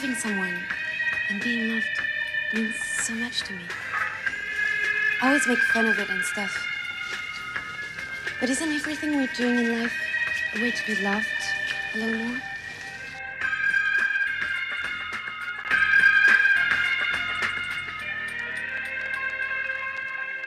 loving someone and being loved means so much to me. I always make fun of it and stuff. But isn't everything we're doing in life a way to be loved a little more?